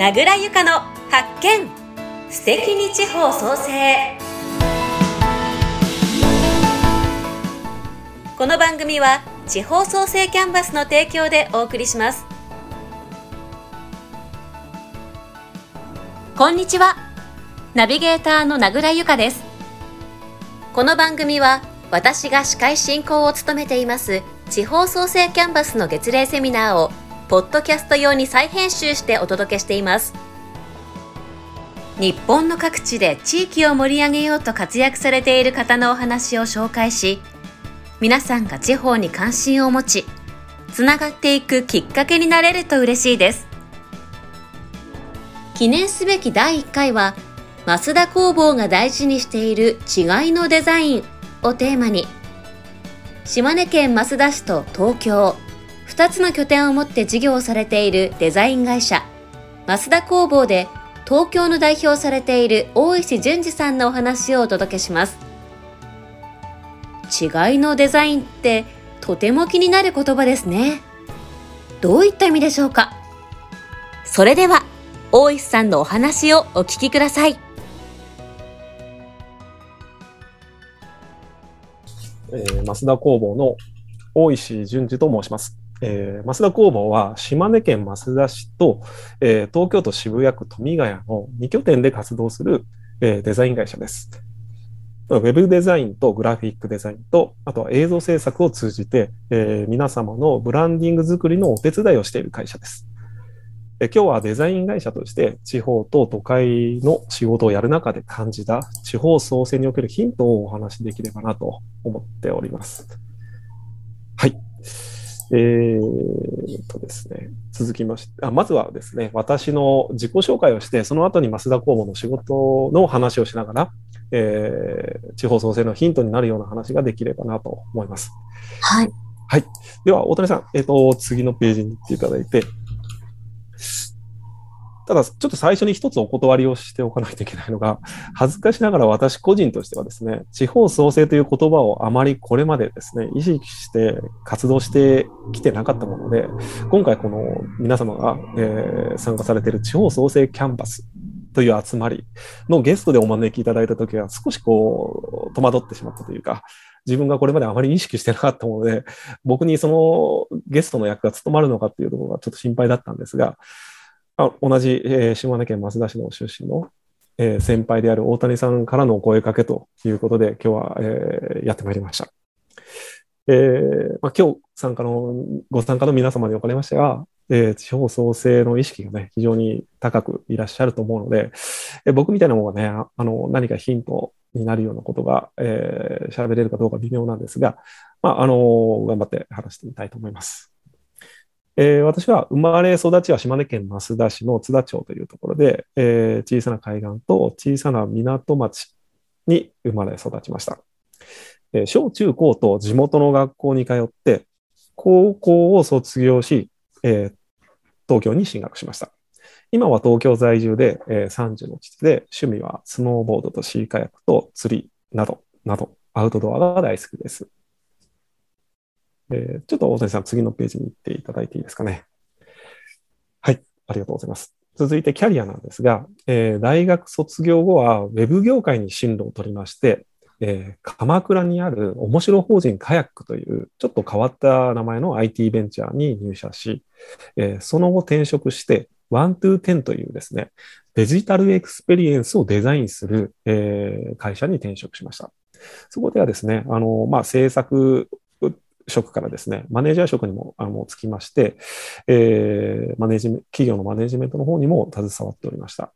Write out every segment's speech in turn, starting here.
名倉由香の発見。素敵に地方創生。この番組は地方創生キャンバスの提供でお送りします。こんにちは。ナビゲーターの名倉由香です。この番組は私が司会進行を務めています地方創生キャンバスの月例セミナーをポッドキャスト用に再編集してお届けしています。日本の各地で地域を盛り上げようと活躍されている方のお話を紹介し皆さんが地方に関心を持ちつながっていくきっかけになれると嬉しいです。記念すべき第1回は増田工房が大事にしている違いのデザインをテーマに島根県増田市と東京2つの拠点を持って事業をされているデザイン会社。増田工房で東京の代表されている大石淳二さんのお話をお届けします。違いのデザインってとても気になる言葉ですね。どういった意味でしょうか？それでは大石さんのお話をお聞きください。えー、増田工房の大石淳二と申します。えー、増田工房は島根県増田市と、えー、東京都渋谷区富ヶ谷の2拠点で活動する、えー、デザイン会社です。ウェブデザインとグラフィックデザインと、あとは映像制作を通じて、えー、皆様のブランディング作りのお手伝いをしている会社です。え今日はデザイン会社として地方と都会の仕事をやる中で感じた地方創生におけるヒントをお話しできればなと思っております。はい。えー、とですね、続きましてあ、まずはですね、私の自己紹介をして、その後に増田工房の仕事の話をしながら、えー、地方創生のヒントになるような話ができればなと思います。はい。はい。では、大谷さん、えっ、ー、と、次のページに行っていただいて、ただ、ちょっと最初に一つお断りをしておかないといけないのが、恥ずかしながら私個人としてはですね、地方創生という言葉をあまりこれまでですね、意識して活動してきてなかったもので、今回この皆様が、えー、参加されている地方創生キャンバスという集まりのゲストでお招きいただいたときは少しこう、戸惑ってしまったというか、自分がこれまであまり意識してなかったもので、僕にそのゲストの役が務まるのかっていうところがちょっと心配だったんですが、あ同じ、えー、島根県増田市の出身の、えー、先輩である大谷さんからのお声かけということで、今日は、えー、やってまいりました。えーまあ、今日参加の、ご参加の皆様におかれましては、えー、地方創生の意識がね、非常に高くいらっしゃると思うので、えー、僕みたいなものがね、あの、何かヒントになるようなことが、えー、喋れるかどうか微妙なんですが、まあ、あの、頑張って話してみたいと思います。えー、私は生まれ育ちは島根県増田市の津田町というところで、えー、小さな海岸と小さな港町に生まれ育ちました。えー、小中高と地元の学校に通って、高校を卒業し、え東京に進学しました。今は東京在住で、え30の父で、趣味はスノーボードとシーカヤックと釣りなど、など、アウトドアが大好きです。えー、ちょっと大谷さん、次のページに行っていただいていいですかね。はい、ありがとうございます。続いてキャリアなんですが、えー、大学卒業後は Web 業界に進路を取りまして、えー、鎌倉にある面白法人カヤックというちょっと変わった名前の IT ベンチャーに入社し、えー、その後転職して1-10というですね、デジタルエクスペリエンスをデザインする、えー、会社に転職しました。そこではですね、あの、まあ、制作職からですね、マネージャー職にもあのつきまして、えー、マネジメ企業のマネジメントの方にも携わっておりました。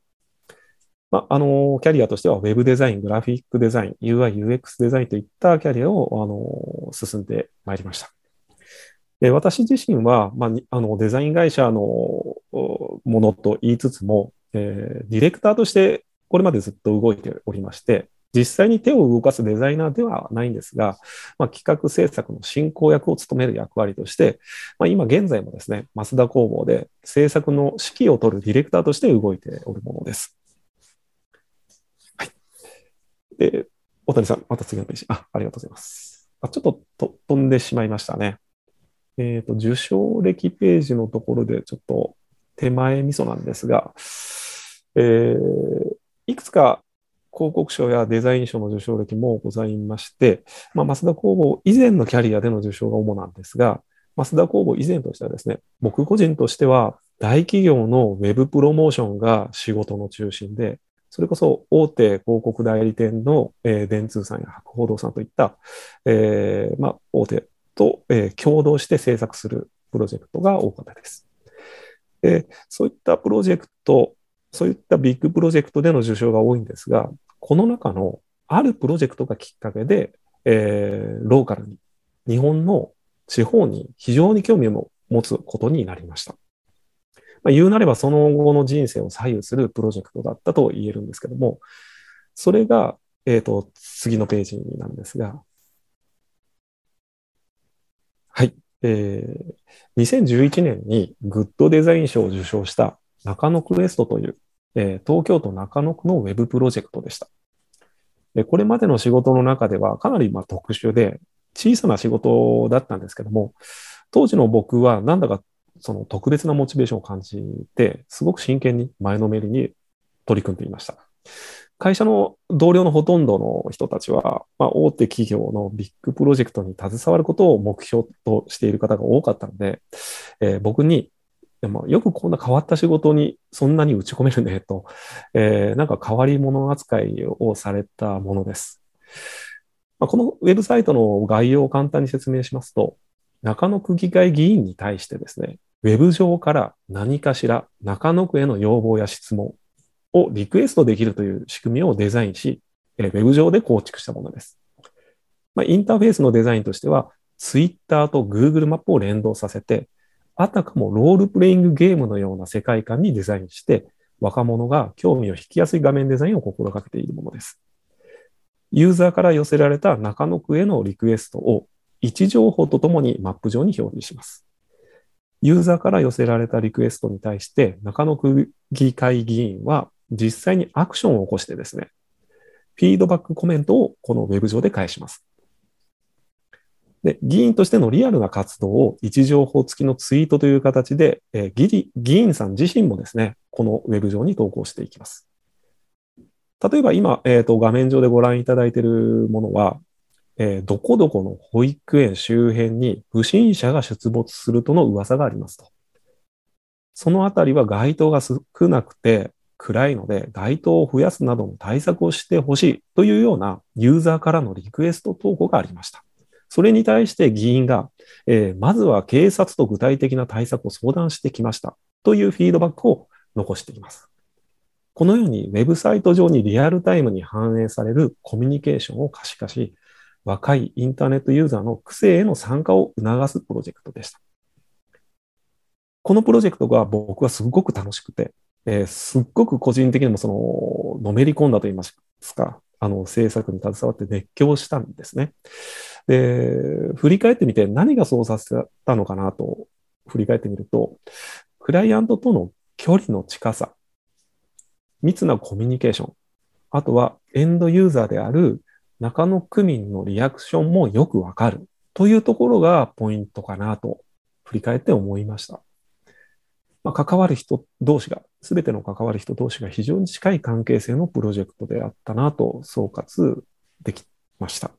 まあ、あの、キャリアとしては Web デザイン、グラフィックデザイン、UI、UX デザインといったキャリアを、あの、進んでまいりました。で私自身は、まあ、あのデザイン会社のものと言いつつも、えー、ディレクターとしてこれまでずっと動いておりまして、実際に手を動かすデザイナーではないんですが、まあ、企画制作の進行役を務める役割として、まあ、今現在もですね、増田工房で制作の指揮を取るディレクターとして動いておるものです。はい。で、大谷さん、また次のページ。あ、ありがとうございます。あちょっとと飛んでしまいましたね。えっ、ー、と、受賞歴ページのところでちょっと手前味噌なんですが、えー、いくつか広告賞やデザイン賞の受賞歴もございまして、まあ、増田工房以前のキャリアでの受賞が主なんですが、増田工房以前としてはですね、僕個人としては大企業のウェブプロモーションが仕事の中心で、それこそ大手広告代理店の、えー、電通さんや博報堂さんといった、えー、まあ、大手と、えー、共同して制作するプロジェクトが多かったです。でそういったプロジェクト、そういったビッグプロジェクトでの受賞が多いんですが、この中のあるプロジェクトがきっかけで、えー、ローカルに、日本の地方に非常に興味を持つことになりました。まあ、言うなればその後の人生を左右するプロジェクトだったと言えるんですけども、それが、えっ、ー、と、次のページなんですが、はい。えー、2011年にグッドデザイン賞を受賞した中野クエストという、えー、東京都中野区のウェブプロジェクトでした。でこれまでの仕事の中ではかなりまあ特殊で小さな仕事だったんですけども、当時の僕はなんだかその特別なモチベーションを感じて、すごく真剣に前のめりに取り組んでいました。会社の同僚のほとんどの人たちは、まあ、大手企業のビッグプロジェクトに携わることを目標としている方が多かったので、えー、僕に、でもよくこんな変わった仕事にそんなに打ち込めるねと、えー、なんか変わり者扱いをされたものです。まあ、このウェブサイトの概要を簡単に説明しますと、中野区議会議員に対してですね、ウェブ上から何かしら中野区への要望や質問、をリクエストできるという仕組みをデザインし、ウェブ上で構築したものです。まあ、インターフェースのデザインとしては、Twitter と Google マップを連動させて、あたかもロールプレイングゲームのような世界観にデザインして、若者が興味を引きやすい画面デザインを心がけているものです。ユーザーから寄せられた中野区へのリクエストを位置情報とともにマップ上に表示します。ユーザーから寄せられたリクエストに対して中野区議会議員は実際にアクションを起こしてですね、フィードバックコメントをこのウェブ上で返します。で、議員としてのリアルな活動を位置情報付きのツイートという形で、えー、議議員さん自身もですね、このウェブ上に投稿していきます。例えば今、えーと、画面上でご覧いただいているものは、えー、どこどこの保育園周辺に不審者が出没するとの噂がありますと。そのあたりは該当が少なくて、暗いので、街灯を増やすなどの対策をしてほしいというようなユーザーからのリクエスト投稿がありました。それに対して議員が、えー、まずは警察と具体的な対策を相談してきましたというフィードバックを残しています。このようにウェブサイト上にリアルタイムに反映されるコミュニケーションを可視化し、若いインターネットユーザーの区政への参加を促すプロジェクトでした。このプロジェクトが僕はすごく楽しくて、えー、すっごく個人的にもその、のめり込んだと言いますか、あの、制作に携わって熱狂したんですね。で、振り返ってみて何がそうさせたのかなと振り返ってみると、クライアントとの距離の近さ、密なコミュニケーション、あとはエンドユーザーである中野区民のリアクションもよくわかるというところがポイントかなと振り返って思いました。まあ、関わる人同士が、すべての関わる人同士が非常に近い関係性のプロジェクトであったなと総括できました。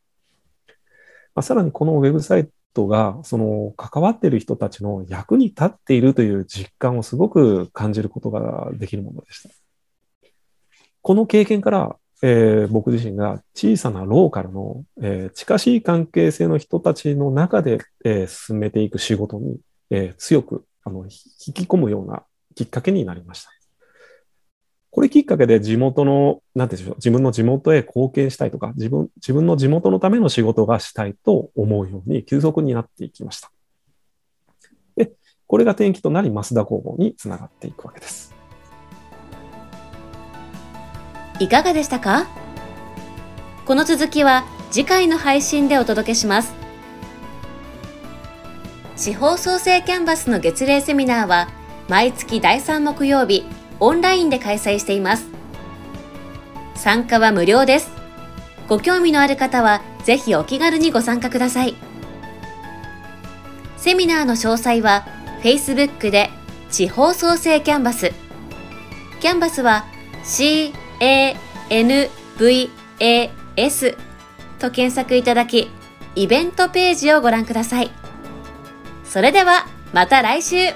まあ、さらにこのウェブサイトが、その関わっている人たちの役に立っているという実感をすごく感じることができるものでした。この経験から、えー、僕自身が小さなローカルの、えー、近しい関係性の人たちの中で、えー、進めていく仕事に、え強くあの、引き込むようなきっかけになりました。これきっかけで地元の、なんていうんでしょう、自分の地元へ貢献したいとか、自分、自分の地元のための仕事がしたいと思うように急速になっていきました。で、これが転機となり、増田工房につながっていくわけです。いかがでしたか？この続きは次回の配信でお届けします。地方創生キャンバスの月例セミナーは毎月第3木曜日オンラインで開催しています。参加は無料です。ご興味のある方はぜひお気軽にご参加ください。セミナーの詳細は Facebook で地方創生キャンバス。キャンバスは CANVAS と検索いただき、イベントページをご覧ください。それではまた来週